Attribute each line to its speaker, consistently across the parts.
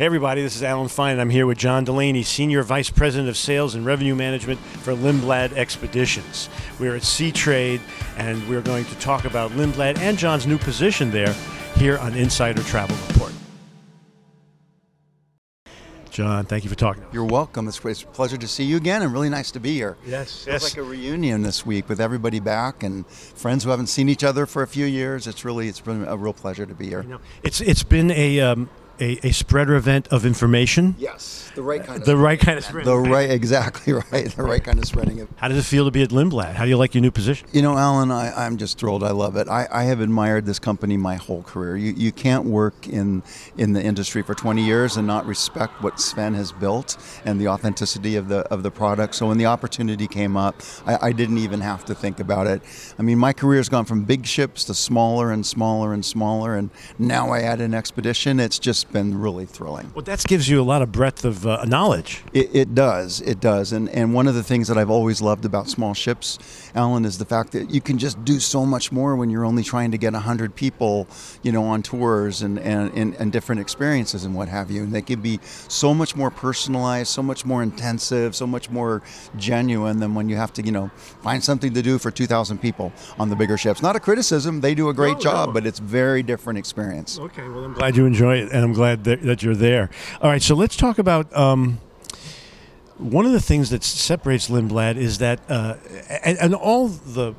Speaker 1: Hey, everybody, this is Alan Fine, and I'm here with John Delaney, Senior Vice President of Sales and Revenue Management for Lindblad Expeditions. We're at Seatrade, and we're going to talk about Lindblad and John's new position there here on Insider Travel Report. John, thank you for talking.
Speaker 2: You're welcome. It's, it's a pleasure to see you again, and really nice to be here.
Speaker 1: Yes,
Speaker 2: It's like a reunion this week with everybody back and friends who haven't seen each other for a few years. It's really, it's been a real pleasure to be here.
Speaker 1: You know, it's it's been a um, a, a spreader event of information.
Speaker 2: Yes, the right kind of
Speaker 1: The right kind of spread.
Speaker 2: the right, exactly right, the right kind of spreading it.
Speaker 1: How does it feel to be at Lindblad? How do you like your new position?
Speaker 2: You know, Alan, I, I'm just thrilled. I love it. I, I have admired this company my whole career. You, you can't work in in the industry for 20 years and not respect what Sven has built and the authenticity of the of the product. So when the opportunity came up, I, I didn't even have to think about it. I mean, my career has gone from big ships to smaller and smaller and smaller, and now I add an expedition. It's just been really thrilling.
Speaker 1: Well, that gives you a lot of breadth of uh, knowledge.
Speaker 2: It, it does. It does. And and one of the things that I've always loved about small ships, Alan, is the fact that you can just do so much more when you're only trying to get hundred people, you know, on tours and, and, and, and different experiences and what have you. And they can be so much more personalized, so much more intensive, so much more genuine than when you have to, you know, find something to do for two thousand people on the bigger ships. Not a criticism. They do a great
Speaker 1: No,
Speaker 2: job,
Speaker 1: no.
Speaker 2: but it's very different experience.
Speaker 1: Okay, well, I'm glad you enjoy it, and I'm glad that, that you're there. All right, so let's talk about um, one of the things that separates Lindblad is that, uh, and, and all the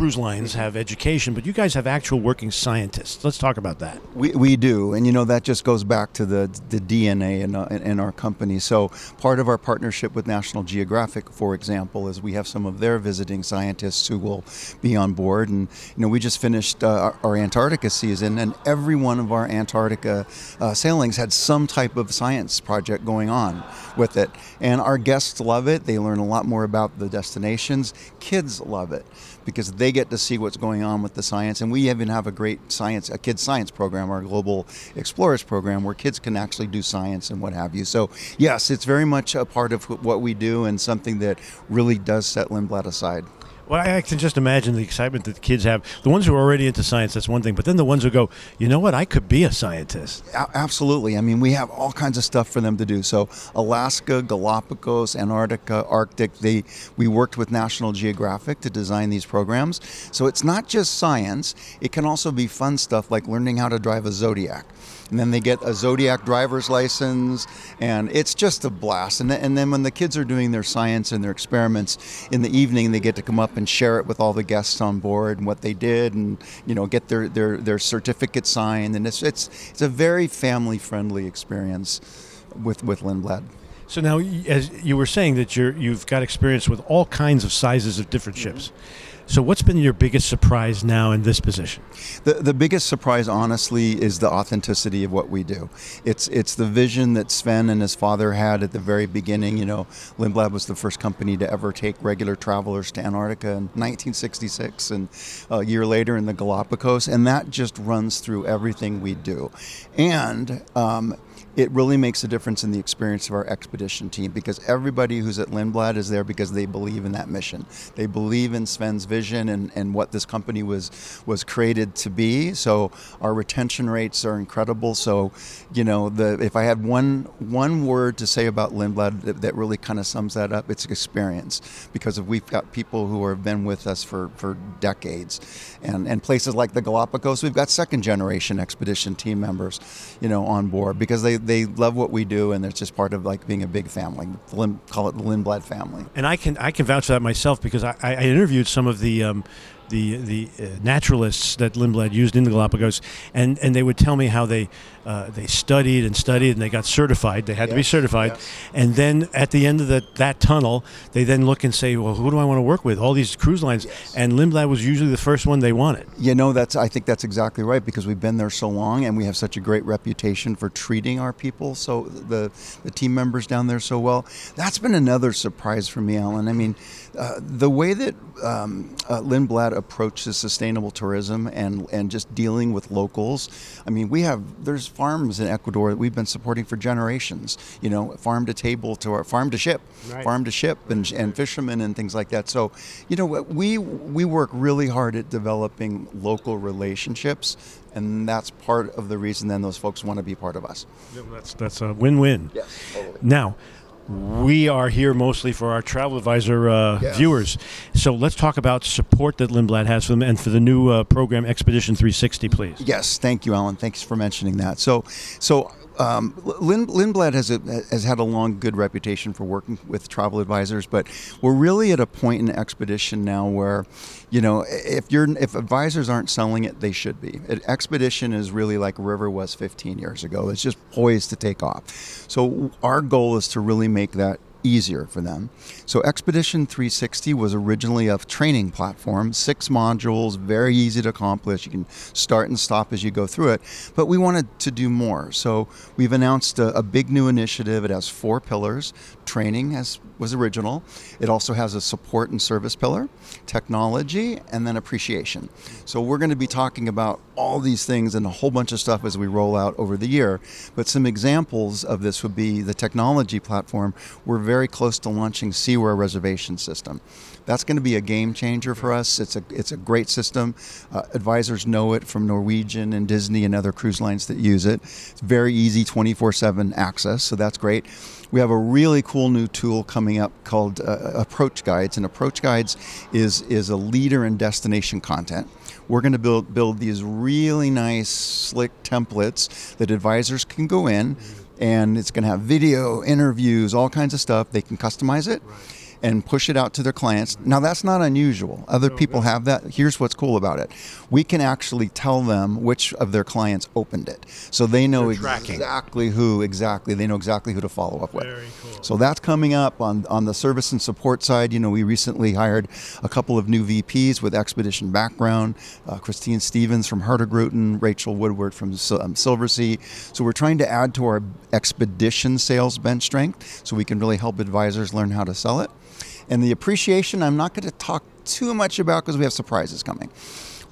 Speaker 1: cruise lines have education, but you guys have actual working scientists. Let's talk about that.
Speaker 2: We, we do, and you know that just goes back to the the DNA in, uh, in, our company. So part of our partnership with National Geographic, for example, is we have some of their visiting scientists who will be on board. And you know we just finished uh, our, our Antarctica season, and every one of our Antarctica uh, sailings had some type of science project going on with it. And our guests love it. They learn a lot more about the destinations. Kids love it because they get to see what's going on with the science. And we even have a great science, a kids science program, our Global Explorers program, where kids can actually do science and what have you. So yes, it's very much a part of what we do and something that really does set Lindblad aside.
Speaker 1: Well, I can just imagine the excitement that the kids have. The ones who are already into science, that's one thing, but then the ones who go, you know what, I could be a scientist.
Speaker 2: A- absolutely. I mean, we have all kinds of stuff for them to do. So, Alaska, Galapagos, Antarctica, Arctic, they we worked with National Geographic to design these programs. So, it's not just science, it can also be fun stuff like learning how to drive a Zodiac. And then they get a Zodiac driver's license, and it's just a blast. And then, and then when the kids are doing their science and their experiments in the evening, they get to come up and share it with all the guests on board and what they did, and you know get their their, their certificate signed. And it's it's it's a very family friendly experience with with Lindblad.
Speaker 1: So now, as you were saying, that you're you've got experience with all kinds of sizes of different mm-hmm. ships. So, what's been your biggest surprise now in this position?
Speaker 2: The, the biggest surprise, honestly, is the authenticity of what we do. It's it's the vision that Sven and his father had at the very beginning. You know, Lindblad was the first company to ever take regular travelers to Antarctica in 1966, and a year later in the Galapagos, and that just runs through everything we do. And um, it really makes a difference in the experience of our expedition team because everybody who's at Lindblad is there because they believe in that mission. They believe in Sven's vision and, and what this company was was created to be. So our retention rates are incredible. So, you know, the if I had one one word to say about Lindblad that, that really kind of sums that up, it's experience. Because we've got people who have been with us for, for decades and, and places like the Galapagos, we've got second generation expedition team members, you know, on board because they, they love what we do and it's just part of like being a big family. Lin, call it the Lindblad family.
Speaker 1: And I can I can vouch for that myself because I, I interviewed some of the um, the the uh, naturalists that Lindblad used in the Galapagos, and, and they would tell me how they uh, they studied and studied and they got certified. They had to be certified,
Speaker 2: yes.
Speaker 1: and then at the end of the, that tunnel, they then look and say, well, who do I want to work with? All these cruise lines, and Lindblad was usually the first one they wanted.
Speaker 2: You know, that's I think that's exactly right because we've been there so long and we have such a great reputation for treating our people, so the the team members down there so well. That's been another surprise for me, Alan. I mean, uh, the way that um, uh, Lindblad approach to sustainable tourism and and just dealing with locals. I mean, we have there's farms in Ecuador that we've been supporting for generations. You know, farm to table to our farm to ship,
Speaker 1: Right.
Speaker 2: farm to ship, and, and fishermen and things like that. So, you know, we we work really hard at developing local relationships, and that's part of the reason then those folks want to be part of us.
Speaker 1: That's that's a win-win.
Speaker 2: Yes, totally.
Speaker 1: Now, we are here mostly for our travel advisor uh,
Speaker 2: Yes.
Speaker 1: viewers. So let's talk about support that Lindblad has for them and for the new uh, program Expedition 360, please.
Speaker 2: Yes, thank you, Alan. Thanks for mentioning that. So, so um, Lin, Lindblad has a, has had a long, good reputation for working with travel advisors, but we're really at a point in expedition now where, you know, if you're if advisors aren't selling it, they should be. Expedition is really like River was 15 years ago. It's just poised to take off. So our goal is to really make that easier for them. So Expedition 360 was originally a training platform, six modules, very easy to accomplish. You can start and stop as you go through it. But we wanted to do more. So we've announced a, a big new initiative. It has four pillars. Training as was original. It also has a support and service pillar, technology, and then appreciation. So we're going to be talking about all these things and a whole bunch of stuff as we roll out over the year. But some examples of this would be the technology platform. We're very close to launching Seaware reservation system. That's going to be a game changer for us. It's a it's a great system. Uh, advisors know it from Norwegian and Disney and other cruise lines that use it. It's very easy 24/7 access, so that's great. We have a really cool new tool coming up called uh, Approach Guides, and Approach Guides is is a leader in destination content. We're going to build build these really nice, slick templates that advisors can go in, and it's going to have video, interviews, all kinds of stuff. They can customize it and push it out to their clients. Now, that's not unusual. Other people have that. Here's what's cool about it we can actually tell them which of their clients opened it. So they know exactly who, exactly. They know exactly who to follow up with.
Speaker 1: Cool.
Speaker 2: So that's coming up on, on the service and support side. You know, we recently hired a couple of new VPs with expedition background uh, Christine Stevens from Hurtigruten, Rachel Woodward from um, Silversea. So we're trying to add to our expedition sales bench strength so we can really help advisors learn how to sell it. And the appreciation, I'm not going to talk too much about because we have surprises coming.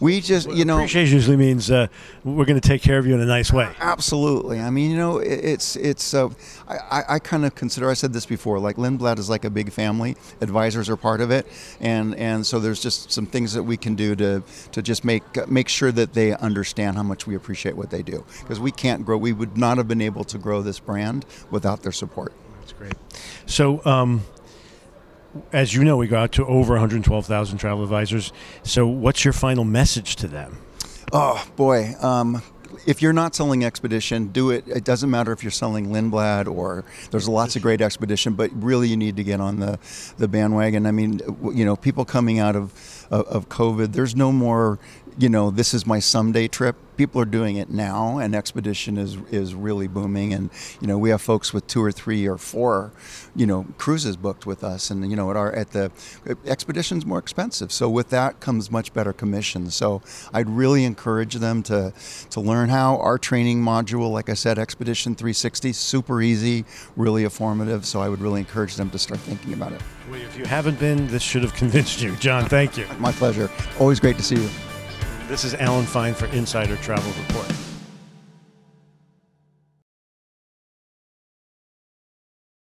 Speaker 2: We just, you know,
Speaker 1: Appreciation usually means uh, we're going to take care of you in a nice way.
Speaker 2: Absolutely. I mean, you know, it's it's. Uh, I, I, I kind of consider. I said this before. Like Lindblad is like a big family. Advisors are part of it, and and so there's just some things that we can do to to just make make sure that they understand how much we appreciate what they do. Because we can't grow. We would not have been able to grow this brand without their support.
Speaker 1: That's great. So, um, as you know, we go out to over 112,000 travel advisors. So, what's your final message to them?
Speaker 2: Oh boy. Um, if you're not selling Expedition, do it. It doesn't matter if you're selling Lindblad or there's lots of great Expedition, but really you need to get on the, the bandwagon. I mean, you know, people coming out of, of, of COVID, there's no more, you know, this is my someday trip. People are doing it now, and Expedition is is really booming. And you know, we have folks with two or three or four, you know, cruises booked with us. And you know, at our at the Expedition's more expensive, so with that comes much better commission. So I'd really encourage them to to learn how our training module, like I said, Expedition 360, super easy, really informative. So I would really encourage them to start thinking about it.
Speaker 1: Well, if you haven't been, this should have convinced you. John, thank you.
Speaker 2: My pleasure. Always great to see you.
Speaker 1: This is Alan Fine for Insider Travel Report.